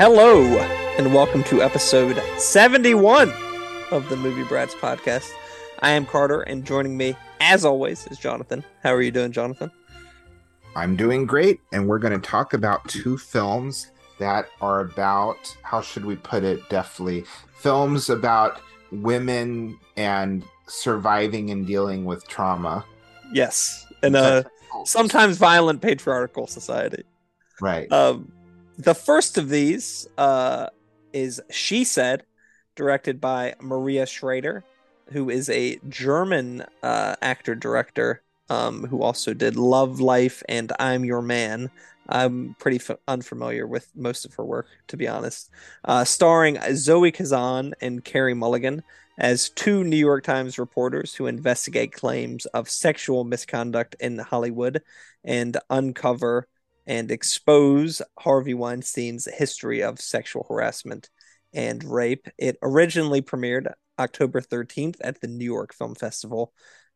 Hello, and welcome to episode 71 of the Movie Brats podcast. I am Carter, and joining me, as always, is Jonathan. How are you doing, Jonathan? I'm doing great, and we're going to talk about two films that are about, how should we put it deftly, films about women and surviving and dealing with trauma. Yes, in a sometimes violent patriarchal society. Right. Um, the first of these uh, is She Said, directed by Maria Schrader, who is a German uh, actor director um, who also did Love Life and I'm Your Man. I'm pretty f- unfamiliar with most of her work, to be honest. Uh, starring Zoe Kazan and Carey Mulligan as two New York Times reporters who investigate claims of sexual misconduct in Hollywood and uncover and expose Harvey Weinstein's history of sexual harassment and rape. It originally premiered October 13th at the New York Film Festival,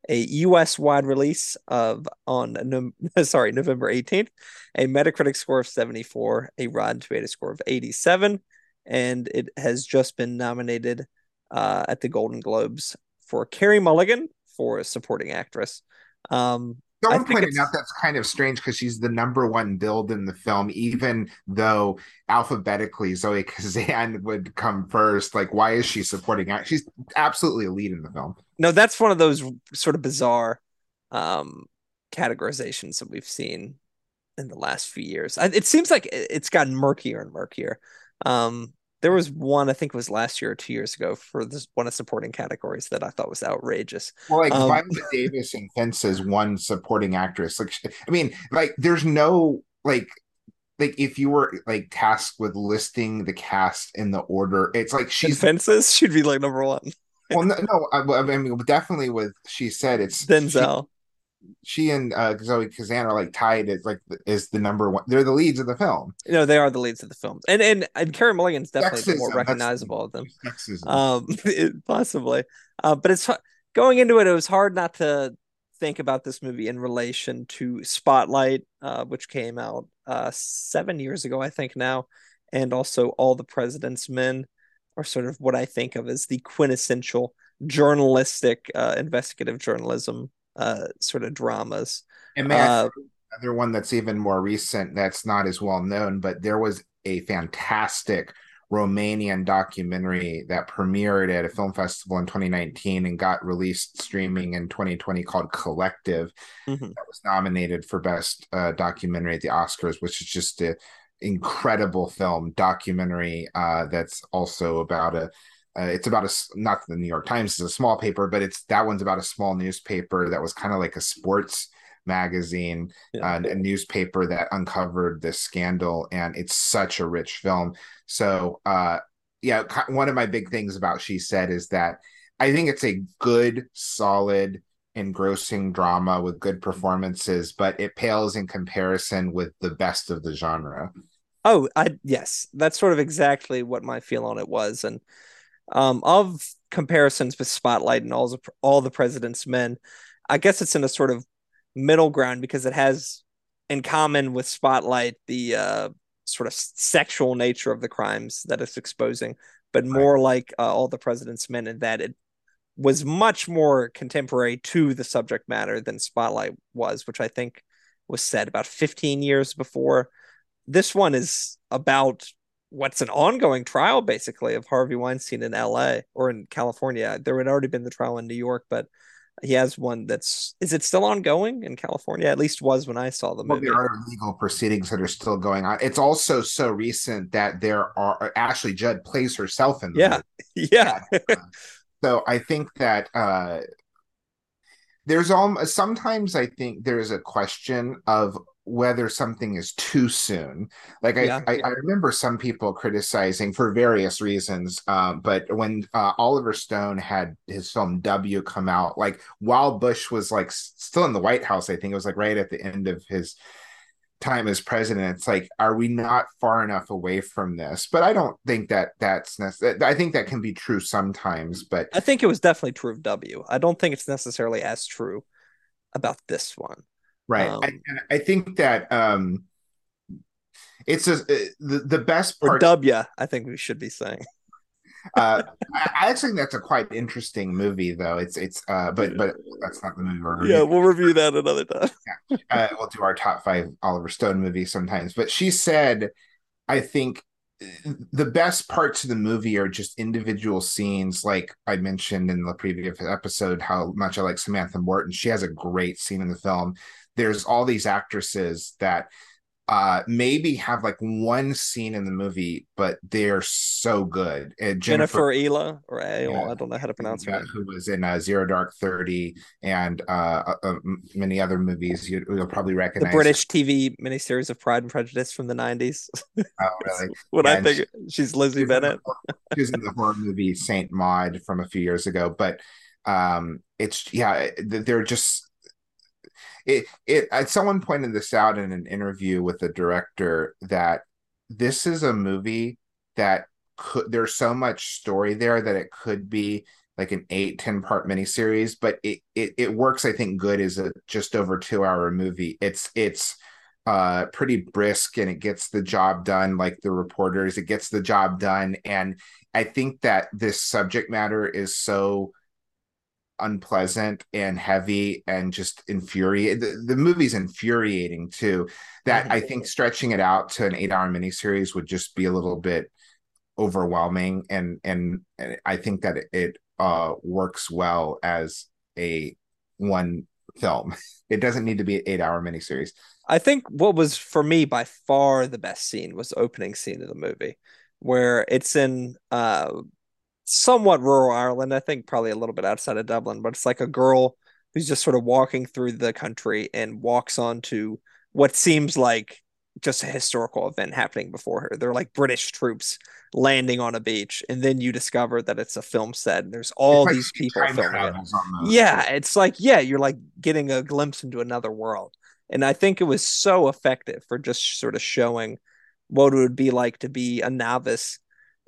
a US wide release of on no, sorry, November 18th, a Metacritic score of 74, a Rotten Tomato score of 87, and it has just been nominated uh, at the Golden Globes for Carey Mulligan for a supporting actress. Um, Someone pointed out that's kind of strange because she's the number one build in the film, even though alphabetically Zoe Kazan would come first. Like, why is she supporting? She's absolutely a lead in the film. No, that's one of those sort of bizarre um, categorizations that we've seen in the last few years. It seems like it's gotten murkier and murkier. Um, there was won I think it was last year or two years ago for this one of supporting categories that I thought was outrageous. Well, like um, Viola Davis in Fences one supporting actress. Like, I mean, like there's no like like if you were like tasked with listing the cast in the order, it's like she's Fences should be like number one. well, no, no I, I, mean definitely with she said it's Denzel she and uh, Zoe Kazan are like tied as like is the number one. They're the leads of the film. Know, they are the leads of the film, and and and Carey Mulligan's definitely Sexism, more recognizable of them. Sexism. Um, it, possibly, uh, but it's going into it. It was hard not to think about this movie in relation to Spotlight, uh, which came out uh, seven years ago, I think now, and also All the President's Men are sort of what I think of as the quintessential journalistic uh, investigative journalism uh, sort of dramas. And may uh, another one that's even more recent that's not as well known, but there was a fantastic Romanian documentary that premiered at a film festival in 2019 and got released streaming in 2020 called Collective. Mm-hmm. That was nominated for best uh, documentary at the Oscars, which is just a incredible film documentary uh, that's also about a uh, it's about a not the New York Times is a small paper, but it's that one's about a small newspaper that was kind of like a sports magazine, yeah. uh, a newspaper that uncovered this scandal, and it's such a rich film. So, uh, yeah, one of my big things about she said is that I think it's a good, solid, engrossing drama with good performances, but it pales in comparison with the best of the genre. Oh, I yes, that's sort of exactly what my feel on it was, and um, of comparisons with Spotlight and all the, all the President's Men, I guess it's in a sort of middle ground because it has in common with Spotlight the uh, sort of sexual nature of the crimes that it's exposing, but more right. like uh, all the President's Men in that it was much more contemporary to the subject matter than Spotlight was, which I think was said about 15 years before. This one is about what's an ongoing trial basically of Harvey Weinstein in LA or in California. There had already been the trial in New York, but he has one that's is it still ongoing in California? At least was when I saw the movie. Well, there are legal proceedings that are still going on. It's also so recent that there are Ashley Judd plays herself in the yeah. movie. Yeah. so I think that uh there's all sometimes I think there's a question of whether something is too soon. Like I, yeah. I, I, remember some people criticizing for various reasons, uh, but when uh, Oliver Stone had his film W come out, like while Bush was like still in the White House, I think it was like right at the end of his time as president it's like are we not far enough away from this but i don't think that that's necessary i think that can be true sometimes but i think it was definitely true of w i don't think it's necessarily as true about this one right um, I, I, think that um it's a, uh, the, the best part or w i think we should be saying uh, I, I actually think that's a quite interesting movie, though. It's it's uh, but but that's not the movie we're Yeah, we'll review that another time. yeah. uh, we'll do our top five Oliver Stone movies sometimes. But she said, I think the best parts of the movie are just individual scenes like i mentioned in the previous episode how much i like samantha morton she has a great scene in the film there's all these actresses that uh maybe have like one scene in the movie but they're so good. Uh, jennifer, jennifer or yeah, i don't know how to pronounce her who was in uh, zero dark 30 and uh, uh, uh many other movies you, will probably recognize. The british tv miniseries of pride and prejudice from the 90s oh really? What i think. she, she's lizzie she's bennett she was in the horror movie saint maud from a few years ago but um it's yeah they're just it it someone pointed this out in an interview with the director that this is a movie that could there's so much story there that it could be like an eight ten part miniseries but it, it it works i think good as a just over two hour movie. It's it's uh pretty brisk and it gets the job done like the reporters. It gets the job done. And i think that this subject matter is so unpleasant and heavy and just infuriating. The, the movie's infuriating too. That mm-hmm. I think stretching it out to an eight-hour miniseries would just be a little bit overwhelming, and and, and I think that it, it uh, works well as a one film. It doesn't need to be an eight-hour miniseries. I think what was for me by far the best scene was the opening scene of the movie, where it's in uh somewhat rural Ireland. I think probably a little bit outside of Dublin, but it's like a girl who's just sort of walking through the country and walks onto what seems like just a historical event happening before her. They're like British troops landing on a beach, and then you discover that it's a film set. And there's all these people filming it. Yeah, it's like yeah, you're like getting a glimpse into another world. And I think it was so effective for just sort of showing what it would be like to be a novice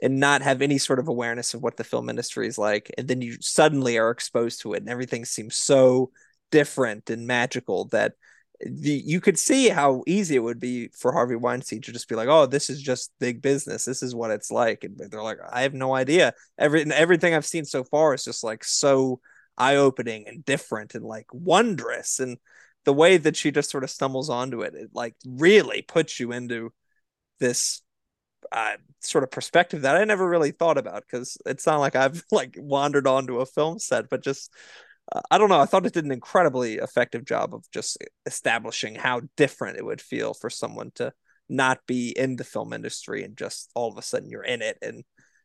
and not have any sort of awareness of what the film industry is like and then you suddenly are exposed to it and everything seems so different and magical that the, you could see how easy it would be for Harvey Weinstein to just be like, "Oh, this is just big business. This is what it's like." And they're like, "I have no idea. Every everything I've seen so far is just like so eye-opening and different and like wondrous." And the way that she just sort of stumbles onto it, it like really puts you into this uh, sort of perspective that I never really thought about because it's not like I've like wandered onto a film set, but just uh, I don't know. I thought it did an incredibly effective job of just establishing how different it would feel for someone to not be in the film industry and just all of a sudden you're in it and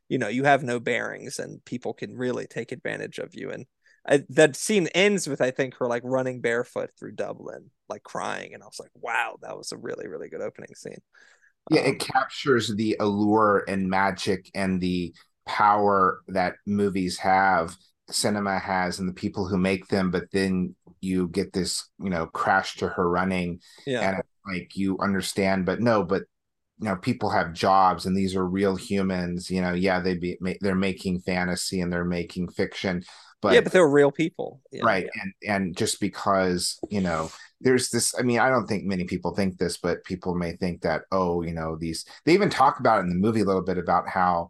you know you have no bearings and people can really take advantage of you and I, that scene ends with I think her like running barefoot through Dublin, like crying, and I was like, "Wow, that was a really really good opening scene." Yeah, it um, captures the allure and magic and the power that movies have, cinema has, and the people who make them. But then you get this, you know, crash to her running, yeah. and like you understand, but no, but you know, people have jobs, and these are real humans. You know, yeah, they be they're making fantasy and they're making fiction, but yeah, but they're real people, right? Yeah. And and just because you know there's this i mean i don't think many people think this but people may think that oh you know these they even talk about it in the movie a little bit about how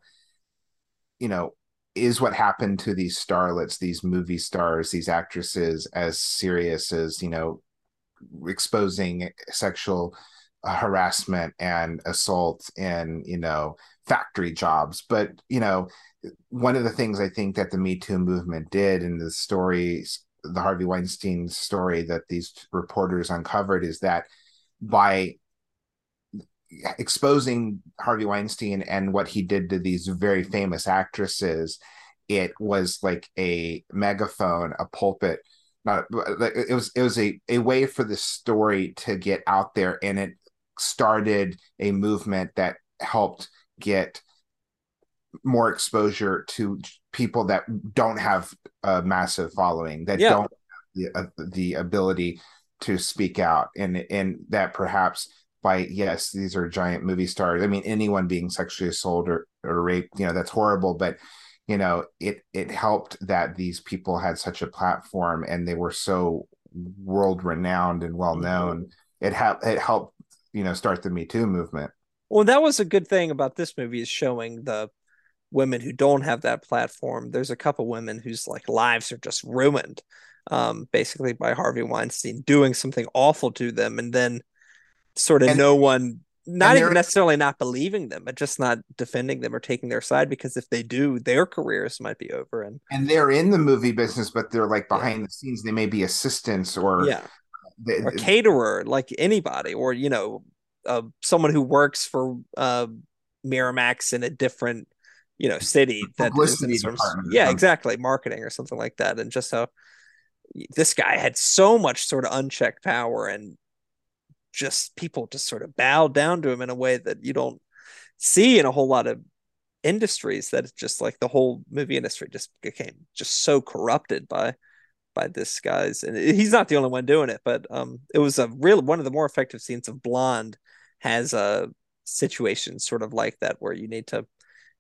you know is what happened to these starlets these movie stars these actresses as serious as you know exposing sexual uh, harassment and assault in you know factory jobs. But you know one of the things i think that the me too movement did in the stories the Harvey Weinstein story that these reporters uncovered is that by exposing Harvey Weinstein and what he did to these very famous actresses, it was like a megaphone, a pulpit not it was it was a a way for the story to get out there and it started a movement that helped get more exposure to people that don't have a massive following that yeah. don't have the, uh, the ability to speak out. And and that perhaps by yes these are giant movie stars. I mean anyone being sexually assaulted or, or raped you know that's horrible. But you know it it helped that these people had such a platform and they were so world renowned and well known. Mm-hmm. it helped it helped you know start the me too movement. Well that was a good thing about this movie is showing the women who don't have that platform there's a couple women whose like lives are just ruined um basically by harvey weinstein doing something awful to them and then sort of and, no one not even necessarily not believing them, but just not defending them or taking their side because if they do, their careers might be over. And and they're in the movie business, but they're like behind yeah. the scenes. They may be assistants or yeah, they, or caterer, like anybody, or you know, uh, someone who works for uh, Miramax in a different you know city that yeah exactly marketing or something like that and just how this guy had so much sort of unchecked power and just people just sort of bow down to him in a way that you don't see in a whole lot of industries that it's just like the whole movie industry just became just so corrupted by by this guy's and he's not the only one doing it but um it was a real one of the more effective scenes of blonde has a situation sort of like that where you need to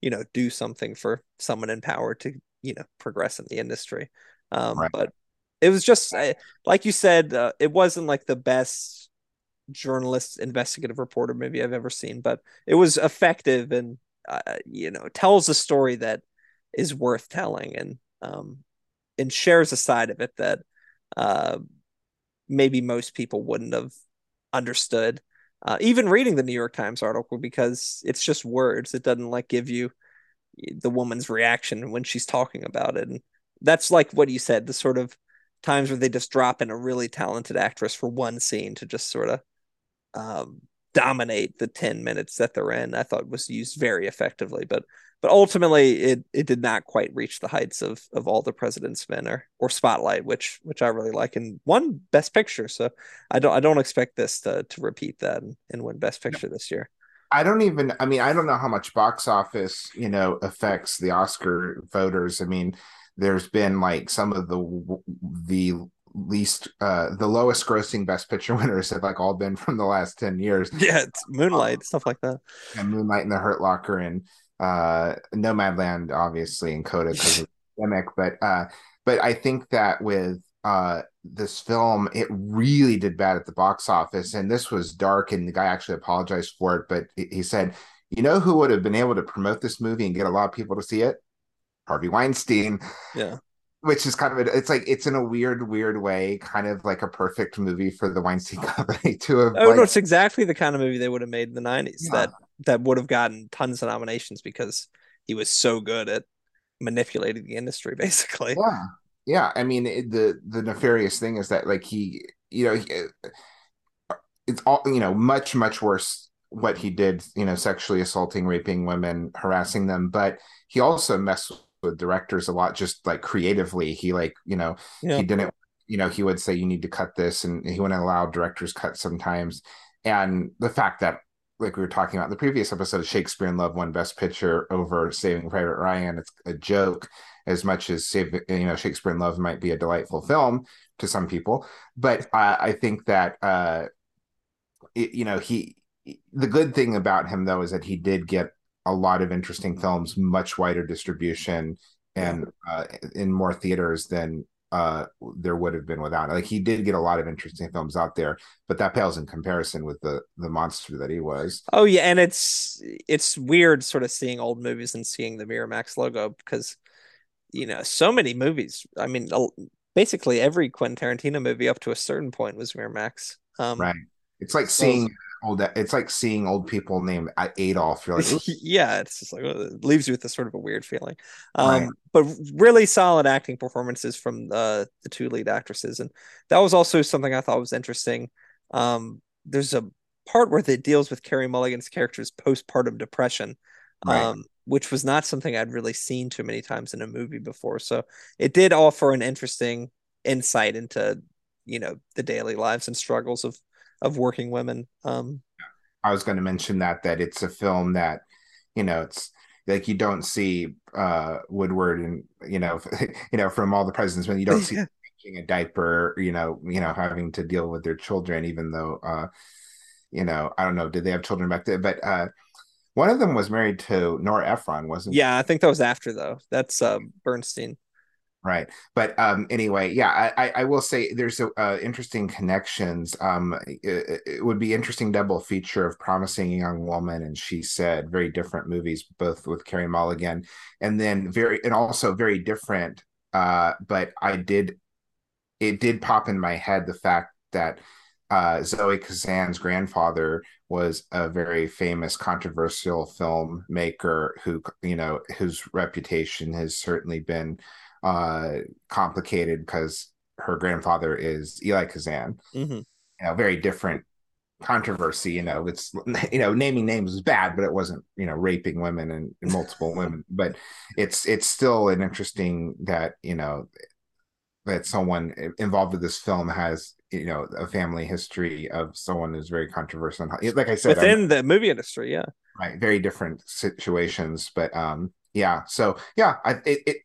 you know do something for someone in power to you know progress in the industry um right. but it was just like you said uh, it wasn't like the best journalist investigative reporter movie I've ever seen, but it was effective and uh, you know tells a story that is worth telling and um and shares a side of it that uh maybe most people wouldn't have understood uh, even reading the New York Times article because it's just words it doesn't like give you the woman's reaction when she's talking about it and that's like what you said the sort of times where they just drop in a really talented actress for one scene to just sort of um, dominate the 10 minutes that they're in i thought was used very effectively but but ultimately it it did not quite reach the heights of of all the president's men or or spotlight which which i really like and won best picture. So i don't i don't expect this to to repeat that and, and win best picture this year. I don't even I mean I don't know how much box office, you know, affects the Oscar voters. I mean, there's been like some of the the least uh the lowest grossing best picture winners have like all been from the last 10 years. Yeah it's moonlight um, stuff like that. and moonlight and the hurt locker and uh nomadland obviously and coda because of the pandemic but uh but i think that with uh this film it really did bad at the box office and this was dark and the guy actually apologized for it but he said you know who would have been able to promote this movie and get a lot of people to see it? Harvey weinstein. Yeah. Which is kind of a, it's like it's in a weird weird way kind of like a perfect movie for the Weinstein company to have oh like, no it's exactly the kind of movie they would have made in the 90s yeah. that that would have gotten tons of nominations because he was so good at manipulating the industry basically. Yeah. Yeah. I mean it, the the nefarious thing is that like he you know he, it's all you know much much worse what he did you know sexually assaulting raping women harassing them. But he also messed with directors a lot just like creatively. He like you know yeah. he didn't you know he would say you need to cut this and he wouldn't allow directors cut sometimes. And the fact that like we were talking about in the previous episode of shakespeare in love won best picture over saving private ryan. It's a joke as much as you know shakespeare in love might be a delightful film to some people. But uh, i think that uh it, you know he the good thing about him though is that he did get a lot of interesting films, much wider distribution, and uh, in more theaters than uh, there would have been without. Like he did get a lot of interesting films out there, but that pales in comparison with the the monster that he was. Oh yeah, and it's it's weird sort of seeing old movies and seeing the Miramax logo because you know so many movies. I mean, basically every Quentin Tarantino movie up to a certain point was Miramax. Um, right. It's like so, seeing old it's like seeing old people named adolf. You're like yeah it's just like it leaves you with a sort of a weird feeling. Um right. but really solid acting performances from the the two lead actresses and that was also something i thought was interesting. Um there's a part where it deals with Carey mulligan's character's postpartum depression right. um which was not something i'd really seen too many times in a movie before. So it did offer an interesting insight into you know the daily lives and struggles of of working women. Um, I was going to mention that that it's a film that you know it's like you don't see uh Woodward and you know you know from all the presidents when you don't see changing a diaper you know you know having to deal with their children even though uh you know I don't know did they have children back then? But uh one of them was married to Nora Ephron wasn't yeah I think that was after though. That's uh Bernstein right. But um anyway yeah i i will say there's a, uh, interesting connections. Um it, it, would be interesting double feature of promising young woman and she said very different movies both with carey mulligan and then very and also very different uh but i did it did pop in my head the fact that uh, Zoe Kazan's grandfather was a very famous controversial filmmaker who, you know, whose reputation has certainly been uh, complicated because her grandfather is Elia Kazan. Mm-hmm. You know, very different controversy. You know, it's you know naming names is bad, but it wasn't you know raping women and, and multiple women. But it's it's still an interesting that you know that someone involved with this film has you know a family history of someone who's very controversial. Like I said, within I'm, the movie industry, yeah, right, very different situations. But um, yeah, so yeah, I it, it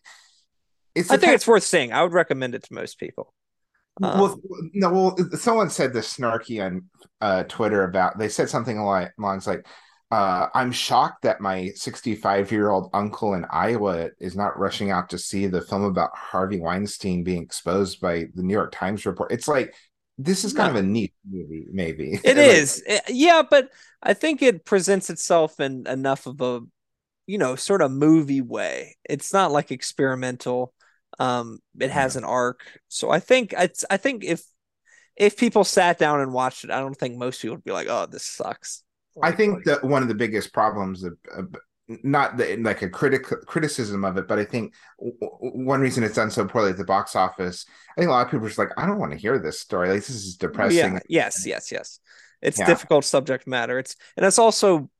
it's I think it's worth seeing. I would recommend it to most people. Um, well, no, well, someone said this snarky on uh, Twitter about. They said something along lines like, uh, "I'm shocked that my 65 year old uncle in Iowa is not rushing out to see the film about Harvey Weinstein being exposed by the New York Times report." It's like this is kind no. of a neat movie, maybe. it is. like, eh, yeah, but I think it presents itself in enough of a, you know, sort of movie way. It's not like experimental um, it has an arc, so I think it's. I think if if people sat down and watched it, I don't think most people would be like, "Oh, this sucks." Like, I think that one of the biggest problems of, of not the, like a critic criticism of it, but I think w- one reason it's done so poorly at the box office, I think a lot of people are just like, I don't want to hear this story. Like this is depressing. Yeah. Yes. Yes. Yes. It's yeah. difficult subject matter. It's and it's also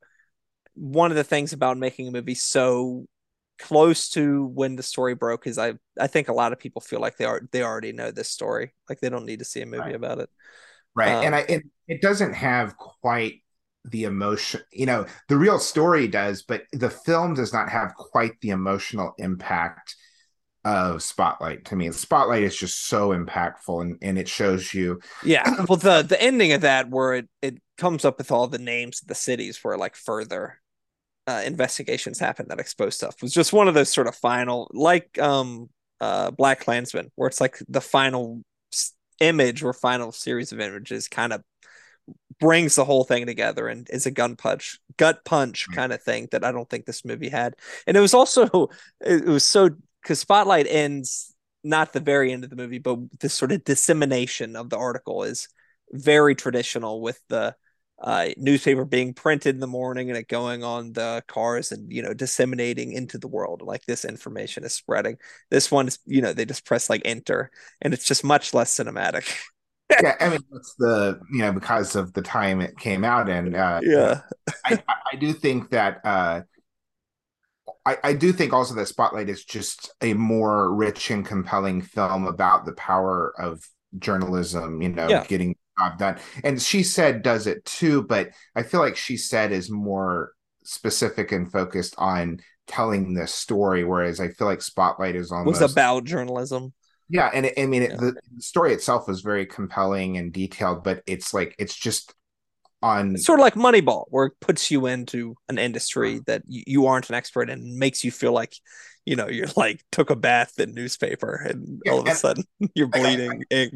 one of the things about making a movie so close to when the story broke is I I think a lot of people feel like they are they already know this story. Like they don't need to see a movie right. about it. Right um, and I it, it doesn't have quite the emotion you know the real story does but the film does not have quite the emotional impact of spotlight to me. Spotlight is just so impactful and, and it shows you yeah well the the ending of that where it it comes up with all the names of the cities where like further uh, investigations happen that expose stuff. Was just one of those sort of final like um uh BlacKkKlansman where it's like the final image or final series of images kind of brings the whole thing together and is a gun punch gut punch kind of thing that i don't think this movie had. And it was also it was so because spotlight ends not the very end of the movie but this sort of dissemination of the article is very traditional with the uh, newspaper being printed in the morning and it going on the cars and you know disseminating into the world like this information is spreading. This one is you know they just press like enter and it's just much less cinematic. Yeah i mean it's the you know because of the time it came out and uh yeah. I, I do think that uh I, I do think also that Spotlight is just a more rich and compelling film about the power of journalism, you know, yeah. getting job done. And she said does it too, but I feel like she said is more specific and focused on telling this story, whereas I feel like Spotlight is almost was about journalism. Yeah, and it, I mean, yeah. it, the, the story itself was very compelling and detailed, but it's like it's just on it's sort of like Moneyball, where it puts you into an industry uh-huh. that you, you aren't an expert in, and makes you feel like you know you're like took a bath in newspaper, and yeah, all of a sudden you're bleeding I, I, ink.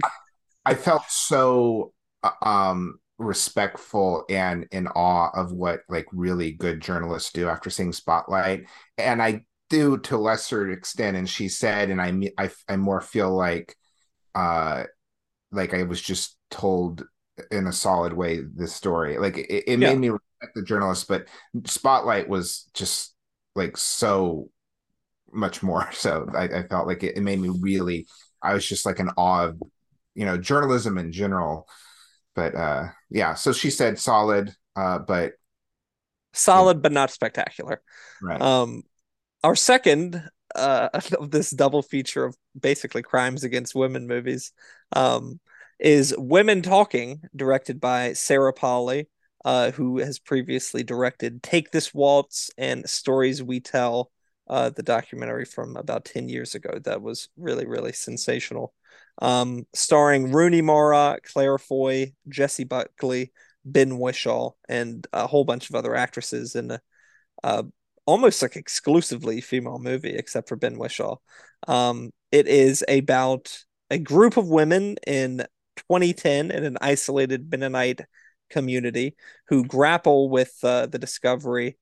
I felt so uh, um respectful and in awe of what like really good journalists do after seeing Spotlight, and I do to a lesser extent. And she said, and I I, I more feel like uh like I was just told in a solid way this story. Like it, it yeah. made me respect the journalist, but Spotlight was just like so much more. So I, I felt like it, it made me really. I was just like in awe of you know journalism in general but uh yeah so she said solid uh but solid but not spectacular. Right. Um our second uh, of this double feature of basically crimes against women movies um, is Women Talking, directed by Sarah Polley, uh, who has previously directed Take This Waltz and Stories We Tell, uh, the documentary from about 10 years ago. That was really, really sensational. Um, starring Rooney Mara, Claire Foy, Jessie Buckley, Ben Whishaw, and a whole bunch of other actresses in a, almost like exclusively female movie, except for Ben Whishaw. Um, it is about a group of women in 2010 in an isolated Mennonite community who grapple with uh, the discovery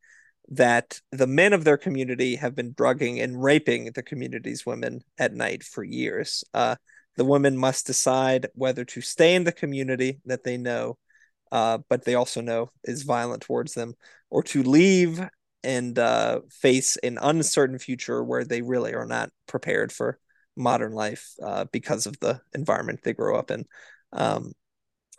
that the men of their community have been drugging and raping the community's women at night for years. Uh, the women must decide whether to stay in the community that they know, uh, but they also know is violent towards them, or to leave and uh, face an uncertain future where they really are not prepared for modern life uh, because of the environment they grow up in. Um,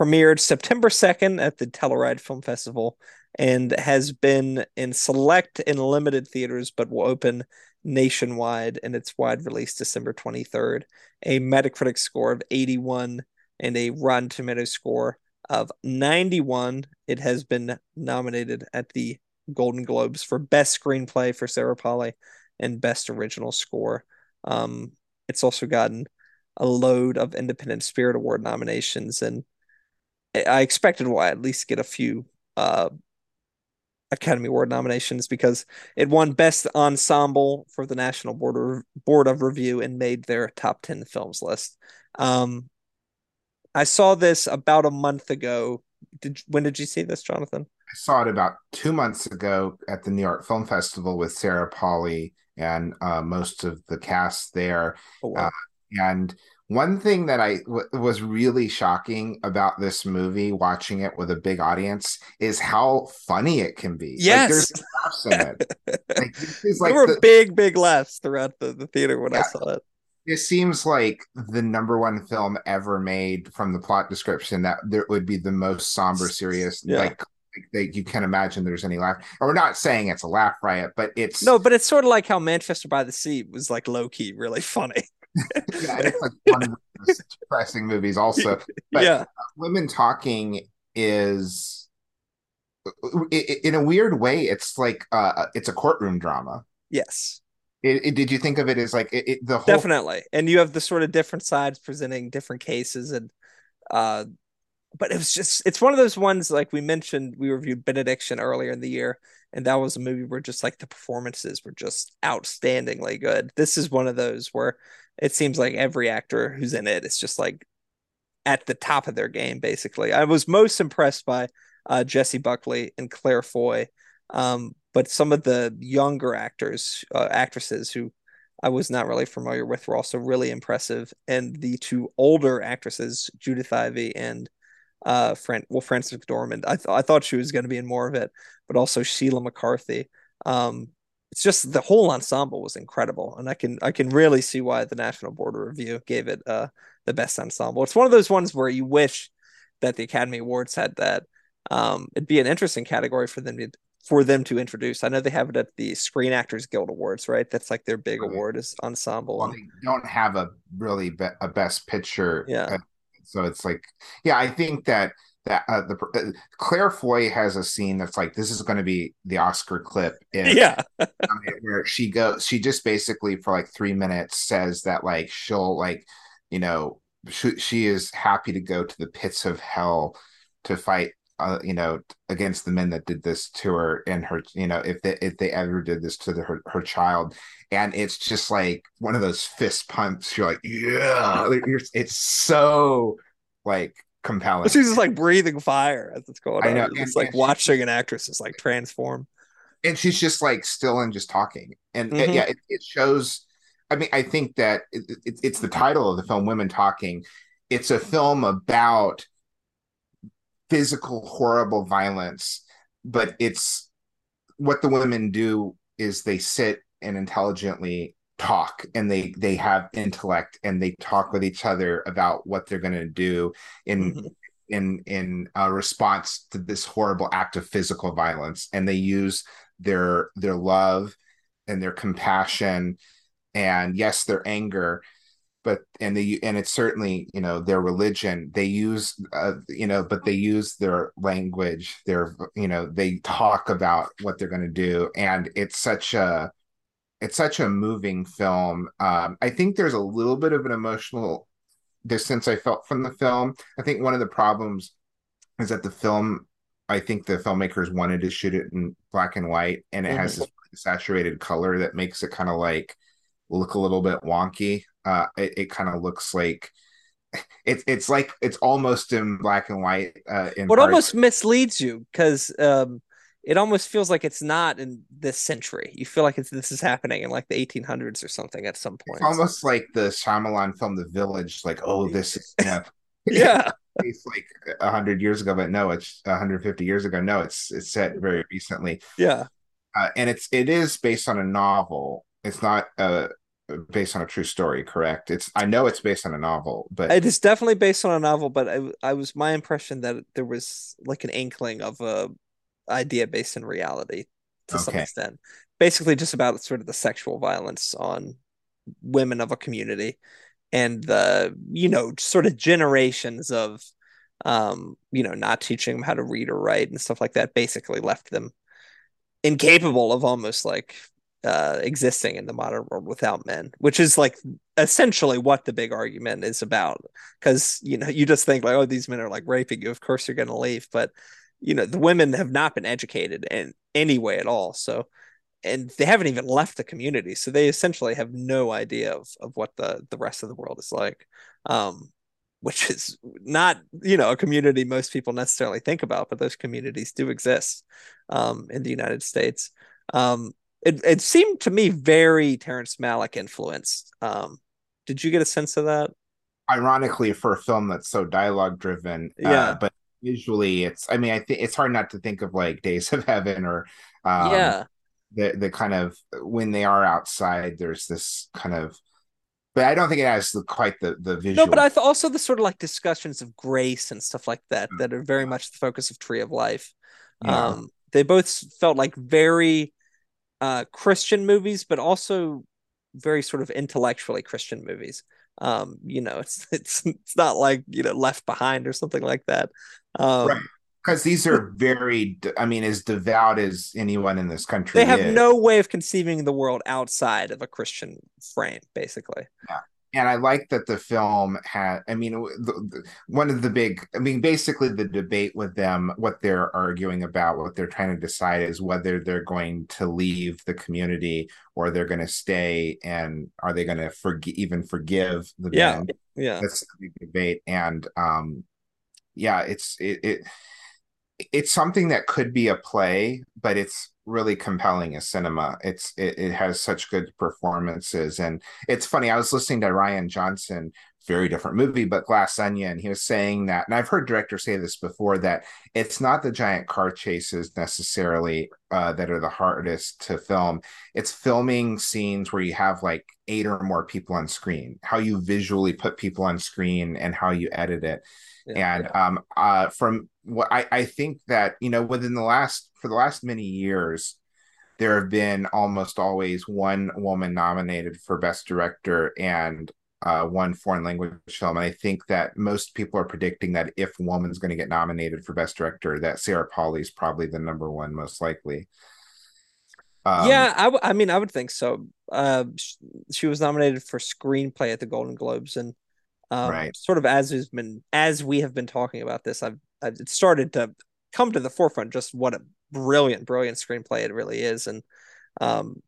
premiered September 2nd at the Telluride Film Festival and has been in select and limited theaters, but will open nationwide in its wide release December 23rd. A Metacritic score of 81 and a Rotten Tomatoes score of 91. It has been nominated at the Golden Globes for Best Screenplay for Sarah Polley and Best Original Score. Um, it's also gotten a load of Independent Spirit Award nominations, and I expected we'll at least get a few uh, Academy Award nominations because it won Best Ensemble for the National Board of, Board of Review and made their top 10 films list. Um, I saw this about a month ago. Did when did you see this, Jonathan? I saw it about two months ago at the New York Film Festival with Sarah Polley and uh, most of the cast there. Oh, wow. uh, and one thing that I w- was really shocking about this movie, watching it with a big audience, is how funny it can be. Yes, like, there's laughs in it. like, like there were the, big, big laughs throughout the, the theater when yeah, I saw it. It seems like the number one film ever made from the plot description that there would be the most somber, serious, yeah. like that you can't imagine there's any laugh. Or we're not saying it's a laugh riot, but it's no, but it's sort of like how Manchester by the Sea was like low key, really funny. Yeah, it's like one of the most depressing movies also. But yeah. women talking is in a weird way, it's like uh it's a courtroom drama. Yes. It, it, did you think of it as like it, the whole definitely and you have the sort of different sides presenting different cases and uh but it was just it's one of those ones like we mentioned we reviewed benediction earlier in the year and that was a movie where just like the performances were just outstandingly good. This is one of those where it seems like every actor who's in it is just like at the top of their game basically. I was most impressed by uh, jessie buckley and claire foy um, but some of the younger actors uh, actresses who i was not really familiar with were also really impressive and the two older actresses judith ivey and uh Fran- well Frances McDormand. I th- I thought she was going to be in more of it, but also Sheila McCarthy. Um it's just the whole ensemble was incredible and I can I can really see why the National Board of Review gave it uh the best ensemble. It's one of those ones where you wish that the Academy Awards had that. Um it'd be an interesting category for them to for them to introduce. I know they have it at the Screen Actors Guild Awards, right? That's like their big award is ensemble. Well, they don't have a really be- a best picture yeah. So it's like, yeah, I think that that uh, the uh, Claire Foy has a scene that's like this is going to be the Oscar clip. In, yeah, where she goes, she just basically for like three minutes says that like she'll like, you know, she, she is happy to go to the pits of hell to fight uh, you know, against the men that did this to her and her, you know, if they if they ever did this to the, her her child, and it's just like one of those fist pumps. You're like, yeah, it's so like compelling. She's just like breathing fire as it's going I know. on. It's like watching an actress is like transform. And she's just like still and just talking, and mm-hmm. it, yeah, it, it, shows. I mean, I think that it, it's the title of the film, "Women Talking." It's a film about physical horrible violence but it's what the women do is they sit and intelligently talk and they they have intellect and they talk with each other about what they're going to do in mm-hmm. in in a response to this horrible act of physical violence and they use their their love and their compassion and yes, their anger, but and they and it's certainly you know their religion. They use uh, you know, but they use their language. Their you know they talk about what they're going to do, and it's such a it's such a moving film. Um, I think there's a little bit of an emotional distance I felt from the film. I think one of the problems is that the film, I think the filmmakers wanted to shoot it in black and white, and it mm-hmm. has this saturated color that makes it kind of like look a little bit wonky. Uh, it, it kind of looks like it's it's like it's almost in black and white. Uh, in what almost misleads you because um, it almost feels like it's not in this century. You feel like it's this is happening in like the 1800s or something at some point. It's almost like the Shyamalan film The Village, like oh, this is you know, yeah, it's like hundred years ago, but no, it's 150 years ago. No, it's it's set very recently. Yeah, uh, and it's it is based on a novel. It's not uh based on a true story, correct? It's I know it's based on a novel, but it is definitely based on a novel. But I, I was my impression that there was like an inkling of a idea based in reality to okay. some extent. Basically, just about sort of the sexual violence on women of a community and the you know sort of generations of um you know not teaching them how to read or write and stuff like that basically left them incapable of almost like uh existing in the modern world without men which is like essentially what the big argument is about. Because you know you just think like oh these men are like raping you. Of course you're going to leave. But you know the women have not been educated in any way at all. So and they haven't even left the community. So they essentially have no idea of, of what the the rest of the world is like um which is not you know a community most people necessarily think about but those communities do exist um in the united states. Um it, it seemed to me very terrence malick influenced um did you get a sense of that ironically for a film that's so dialogue driven uh, yeah uh, but visually it's i mean i think it's hard not to think of like days of heaven or um, yeah the the kind of when they are outside there's this kind of but I don't think it has the, quite the the visual. No, but I th- also the sort of like discussions of grace and stuff like that that are very much the focus of Tree of Life. Yeah. Um, they both felt like very uh, Christian movies, but also very sort of intellectually Christian movies. Um, you know, it's it's it's not like you know Left Behind or something like that. Um, right because these are very i mean as devout as anyone in this country they have is. no way of conceiving the world outside of a christian frame basically yeah and i like that the film had i mean the, the, one of the big i mean basically the debate with them what they're arguing about what they're trying to decide is whether they're going to leave the community or they're going to stay and are they going to forgive even forgive the yeah band? yeah that's the big debate and um yeah it's it, it it's something that could be a play, but it's really compelling as cinema. It's it, it, has such good performances, and it's funny. I was listening to Rian Johnson, very different movie, but Glass Onion. And he was saying that, and I've heard directors say this before that it's not the giant car chases necessarily uh, that are the hardest to film. It's filming scenes where you have like eight or more people on screen. How you visually put people on screen and how you edit it. Yeah, and yeah. um uh from what I, I think that you know within the last for the last many years there have been almost always one woman nominated for best director and uh, one foreign language film. And i think that most people are predicting that if a woman's going to get nominated for best director that sarah Polley is probably the number one most likely. Um, yeah I, w- I mean i would think so. Uh, she was nominated for screenplay at the golden globes and um, right. sort of as has been as we have been talking about this i've it started to come to the forefront just what a brilliant, brilliant screenplay it really is, and um,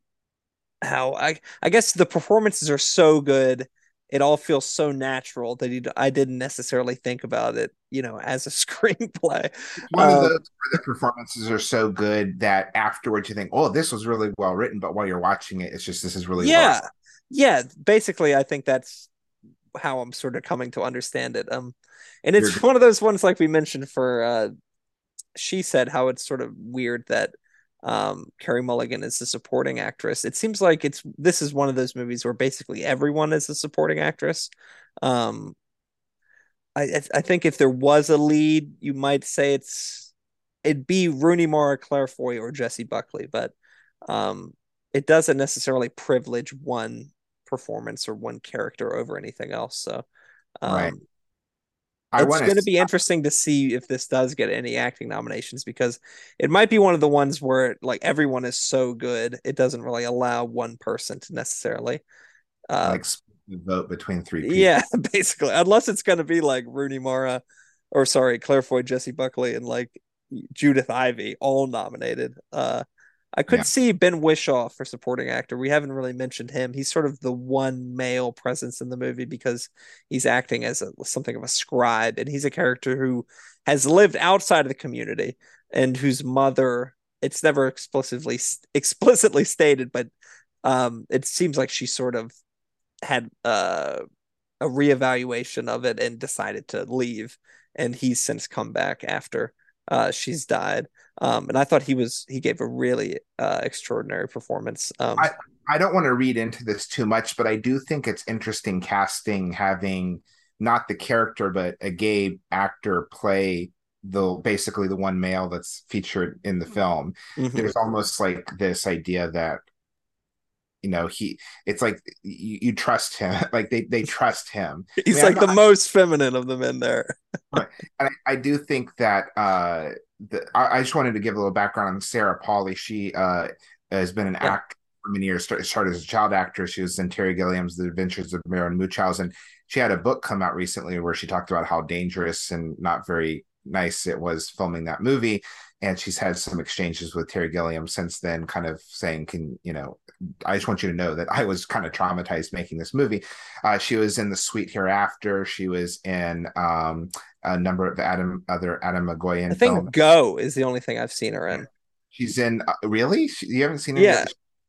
how I I guess the performances are so good. It all feels so natural that I didn't necessarily think about it, you know, as a screenplay. One um, of those the performances are so good that afterwards you think, "Oh, this was really well written," but while you're watching it, it's just this is really yeah, awesome. yeah. Basically, I think that's how I'm sort of coming to understand it. Um, and it's one of those ones like we mentioned for uh she said how it's sort of weird that um Carey Mulligan is the supporting actress. It seems like it's this is one of those movies where basically everyone is a supporting actress. Um I I think if there was a lead, you might say it's it'd be Rooney Mara, Claire Foy, or Jessie Buckley, but um it doesn't necessarily privilege one performance or one character over anything else. So, um, Right. I it's going to be interesting to see if this does get any acting nominations because it might be one of the ones where like everyone is so good it doesn't really allow one person to necessarily uh like vote between three people. yeah basically unless it's going to be like Rooney Mara or sorry Claire Foy Jessie Buckley and like Judith Ivey all nominated uh I could Yeah. see Ben Whishaw for supporting actor. We haven't really mentioned him. He's sort of the one male presence in the movie because he's acting as a, something of a scribe, and he's a character who has lived outside of the community and whose mother. It's never explicitly explicitly stated, but um, it seems like she sort of had uh, a reevaluation of it and decided to leave, and he's since come back after uh, she's died. Um, and I thought he was he gave a really uh, extraordinary performance. Um, I- I don't want to read into this too much, but I do think it's interesting casting having not the character, but a gay actor play the basically the one male that's featured in the film. mhm. There's almost like this idea that you know he it's like you, you trust him like they they trust him He's Yeah, like I'm the most feminine of the men there. and I, I do think that uh the, I, I just wanted to give a little background on Sarah Polley. She uh has been an Yeah. actor for many years. Started, started as a child actor. She was in Terry Gilliam's The Adventures of Marilyn Munchausen. She had a book come out recently where she talked about how dangerous and not very nice it was filming that movie. And she's had some exchanges with Terry Gilliam since then, kind of saying, "Can you know?" I just want you to know that I was kind of traumatized making this movie. Uh, she was in The Sweet Hereafter. She was in um, a number of Adam other Atom Egoyan I think films. Go is the only thing I've seen her in. She's in uh, really? She, you haven't seen her? Yeah.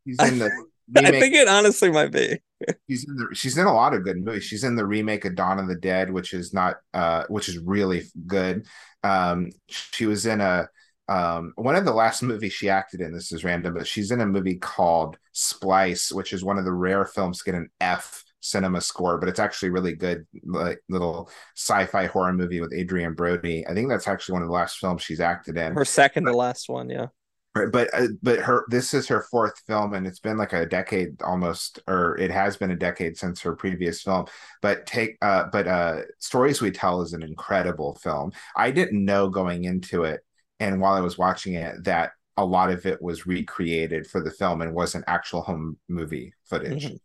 She's in the Remake. I think it honestly might be. she's in the, she's in a lot of good movies. She's in the remake of Dawn of the Dead, which is not uh which is really good. Um she was in a um one of the last movies she acted in, this is random, but she's in a movie called Splice, which is one of the rare films to get an F CinemaScore, but it's actually really good like little sci-fi horror movie with Adrien Brody. I think that's actually one of the last films she's acted in. Her second to last one, yeah. Right, but uh, but her this is her fourth film, and it's been like a decade almost, or it has been a decade since her previous film. But take uh, but uh, stories we tell is an incredible film. I didn't know going into it, and while I was watching it, that a lot of it was recreated for the film and wasn't actual home movie footage. Mhm.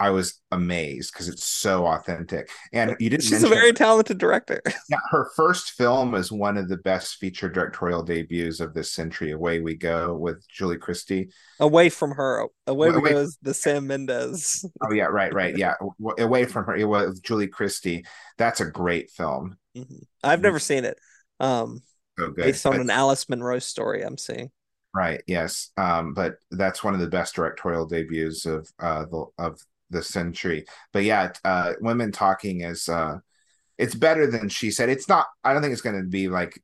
I was amazed because it's so authentic. And you didn't She's mention a very talented director. yeah, her first film is one of the best feature directorial debuts of this century. Away We Go with Julie Christie. Away from her, away we Away- go is the Sam Mendes. Oh yeah, right, right, yeah. Away from her, it was Julie Christie. That's a great film. Mhm. I've never seen it. Um, So good. based on But- an Alice Munro story, I'm seeing. right, yes. Um, but that's one of the best directorial debuts of uh the of the century. But yeah, uh, women talking is uh, it's better than she said. It's not. I don't think it's going to be like.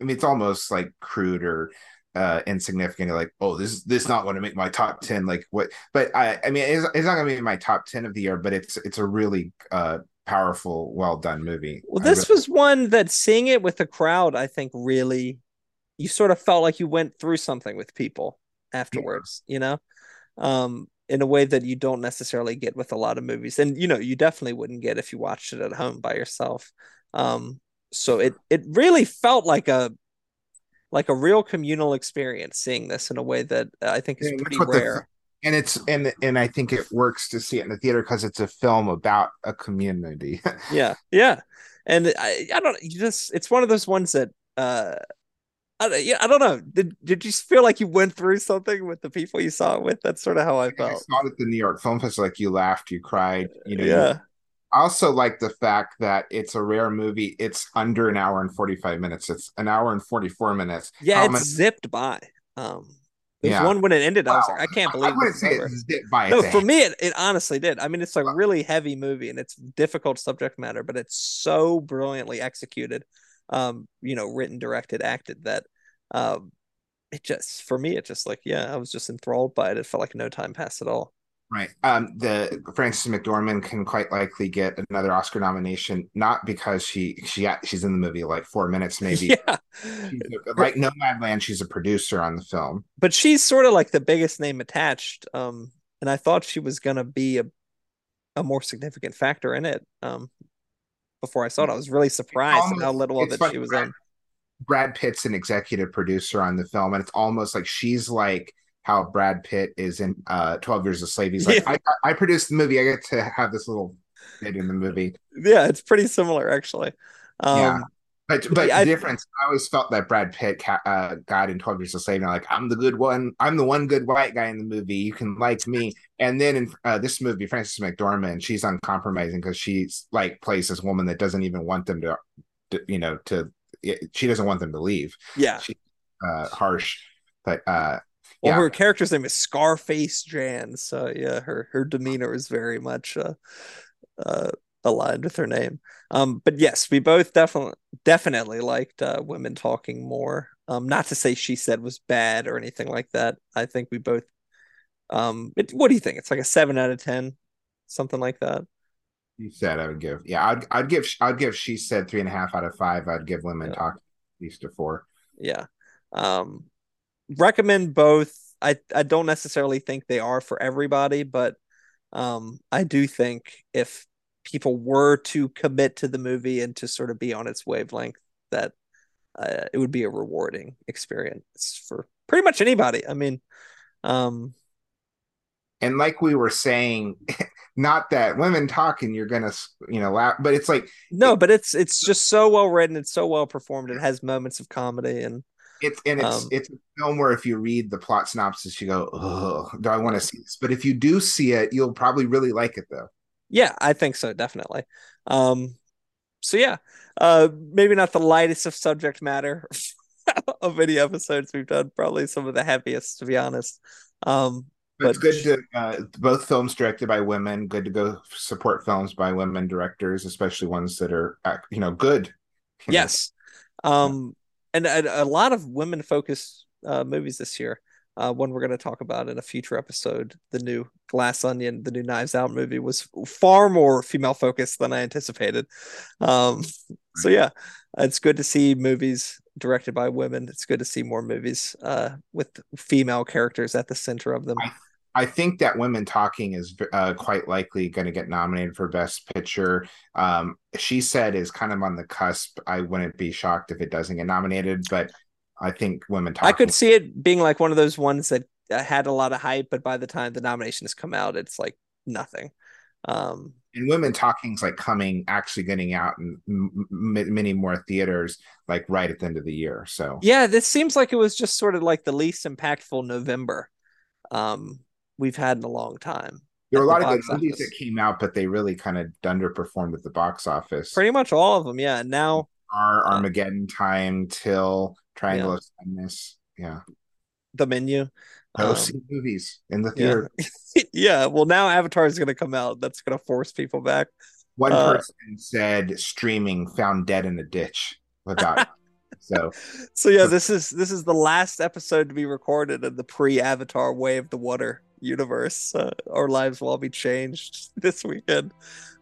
I mean, it's almost like crude or uh insignificant like oh this is this is not going to make my top 10 like what but i i mean it's, it's not going to be my top 10 of the year but it's it's a really uh powerful well done movie Well, this really- was one that seeing it with the crowd, I think really you sort of felt like you went through something with people afterwards, you know? Um, in a way that you don't necessarily get with a lot of movies. And you know, you definitely wouldn't get if you watched it at home by yourself. Um, so it it really felt like a like a real communal experience seeing this in a way that I think is Yeah, pretty what the- rare. And it's and and i think it works to see it in the theater because it's a film about a community Yeah, yeah, and I, I don't. You just it's one of those ones that uh, I, don't- yeah, I don't know. Did did you feel like you went through something with the people you saw it with? That's sort of how I I felt. saw it at the New York Film Festival. Like you laughed, you cried. You know. Yeah, I also like the fact that it's a rare movie. It's under an hour and forty five minutes. It's an hour and forty four minutes. yeah, How it many- zipped by. Um, there's Yeah. one when it ended. I was like, I can't I believe wouldn't say is over. it's zip by. No, for me, it, it honestly did. I mean, it's a really heavy movie and it's difficult subject matter, but it's so brilliantly executed. Um, you know, written, directed, acted that um it just for me, it just like, yeah, I was just enthralled by it. It felt like no time passed at all. Right. Um, the Frances McDormand can quite likely get another Oscar nomination, not because she she she's in the movie like four minutes, maybe. Yeah. A- like Nomadland, she's a producer on the film. But she's sort of like the biggest name attached. Um, and I thought she was gonna be a a more significant factor in it. Um, before I saw it, I was really surprised almost, how little of it she was Brad, in. Brad Pitt's an executive producer on the film, and it's almost like she's like how Brad Pitt is in uh 12 Years a Slave. He's like, yeah. I, I produced the movie. I get to have this little bit in the movie. Yeah, it's pretty similar actually. Um, yeah. But but yeah, difference. I, I always felt that Brad Pitt uh, got in Twelve Years a Slave. And like I'm the good one. I'm the one good white guy in the movie. You can like me. And then in uh, this movie, Frances McDormand, she's uncompromising because she's like plays this woman that doesn't even want them to, to you know, to she doesn't want them to leave. Yeah, she, uh, harsh. But uh, well, yeah. her character's name is Scarface Jan. So yeah, her her demeanor is very much uh, uh, aligned with her name. Um, but yes, we both definitely definitely liked uh, women talking more. Um, not to say she said was bad or anything like that. I think we both. Um, it, what do you think? It's like a seven out of ten, something like that. You said I would give. Yeah, I'd I'd give I'd give. She said three and a half out of five. I'd give women yeah. talk at least a four. Yeah. Um, recommend both. I I don't necessarily think they are for everybody, but um, I do think if people were to commit to the movie and to sort of be on its wavelength, that uh, it would be a rewarding experience for pretty much anybody. I mean, um, and like we were saying, not that women talking, you're gonna, you know, laugh, but it's like no, but it's it's just so well written, it's so well performed. It has moments of comedy and it's and it's um, it's a film where if you read the plot synopsis, you go, "Oh, do I want to see this?" But if you do see it, you'll probably really like it, though. Yeah, I think so, definitely. Um, so yeah, uh, maybe not the lightest of subject matter of any episodes we've done. Probably some of the heaviest, to be honest. Um, but, it's good to uh, both films directed by women. Good to go support films by women directors, especially ones that are you know good. yes. Know. Um, and a, a lot of women focused uh, movies this year. Uh, one we're going to talk about in a future episode. The new Glass Onion, the new Knives Out movie, was far more female focused than I anticipated. Um, so yeah, it's good to see movies directed by women. It's good to see more movies uh, with female characters at the center of them. I, I think that Women Talking is uh, quite likely going to get nominated for Best Picture. Um, she said is kind of on the cusp. I wouldn't be shocked if it doesn't get nominated, but I think Women Talking. I could see it being like one of those ones that had a lot of hype, but by the time the nominations come out, it's like nothing. Um, and Women Talking's like coming, actually getting out in m- m- many more theaters, like right at the end of the year. So yeah, this seems like it was just sort of like the least impactful November. Um, we've had in a long time. There were a lot of good movies that came out, but they really kind of underperformed at the box office. Pretty much all of them, yeah. And now our uh, Armageddon Time till Triangle yeah. of Sadness, yeah. The menu. Go um, see movies in the theater. Yeah. yeah. Well, now Avatar is going to come out. That's going to force people back. One uh, person said streaming found dead in a ditch. About so, so yeah, this is this is the last episode to be recorded in the pre-Avatar Way of the Water universe. Uh, our lives will all be changed this weekend.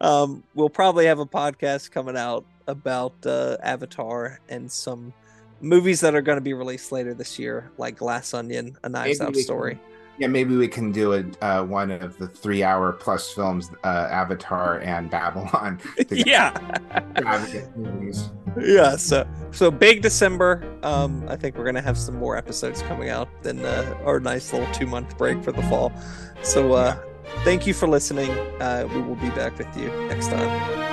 Um, we'll probably have a podcast coming out about uh, Avatar and some movies that are going to be released later this year, like Glass Onion, A Knives Out Story. Can, yeah, maybe we can do a uh, one of the three-hour plus films, uh, Avatar and Babylon. yeah. Yeah. So so big December. Um, I think we're gonna have some more episodes coming out than uh, our nice little two-month break for the fall. So uh, thank you for listening. Uh, we will be back with you next time.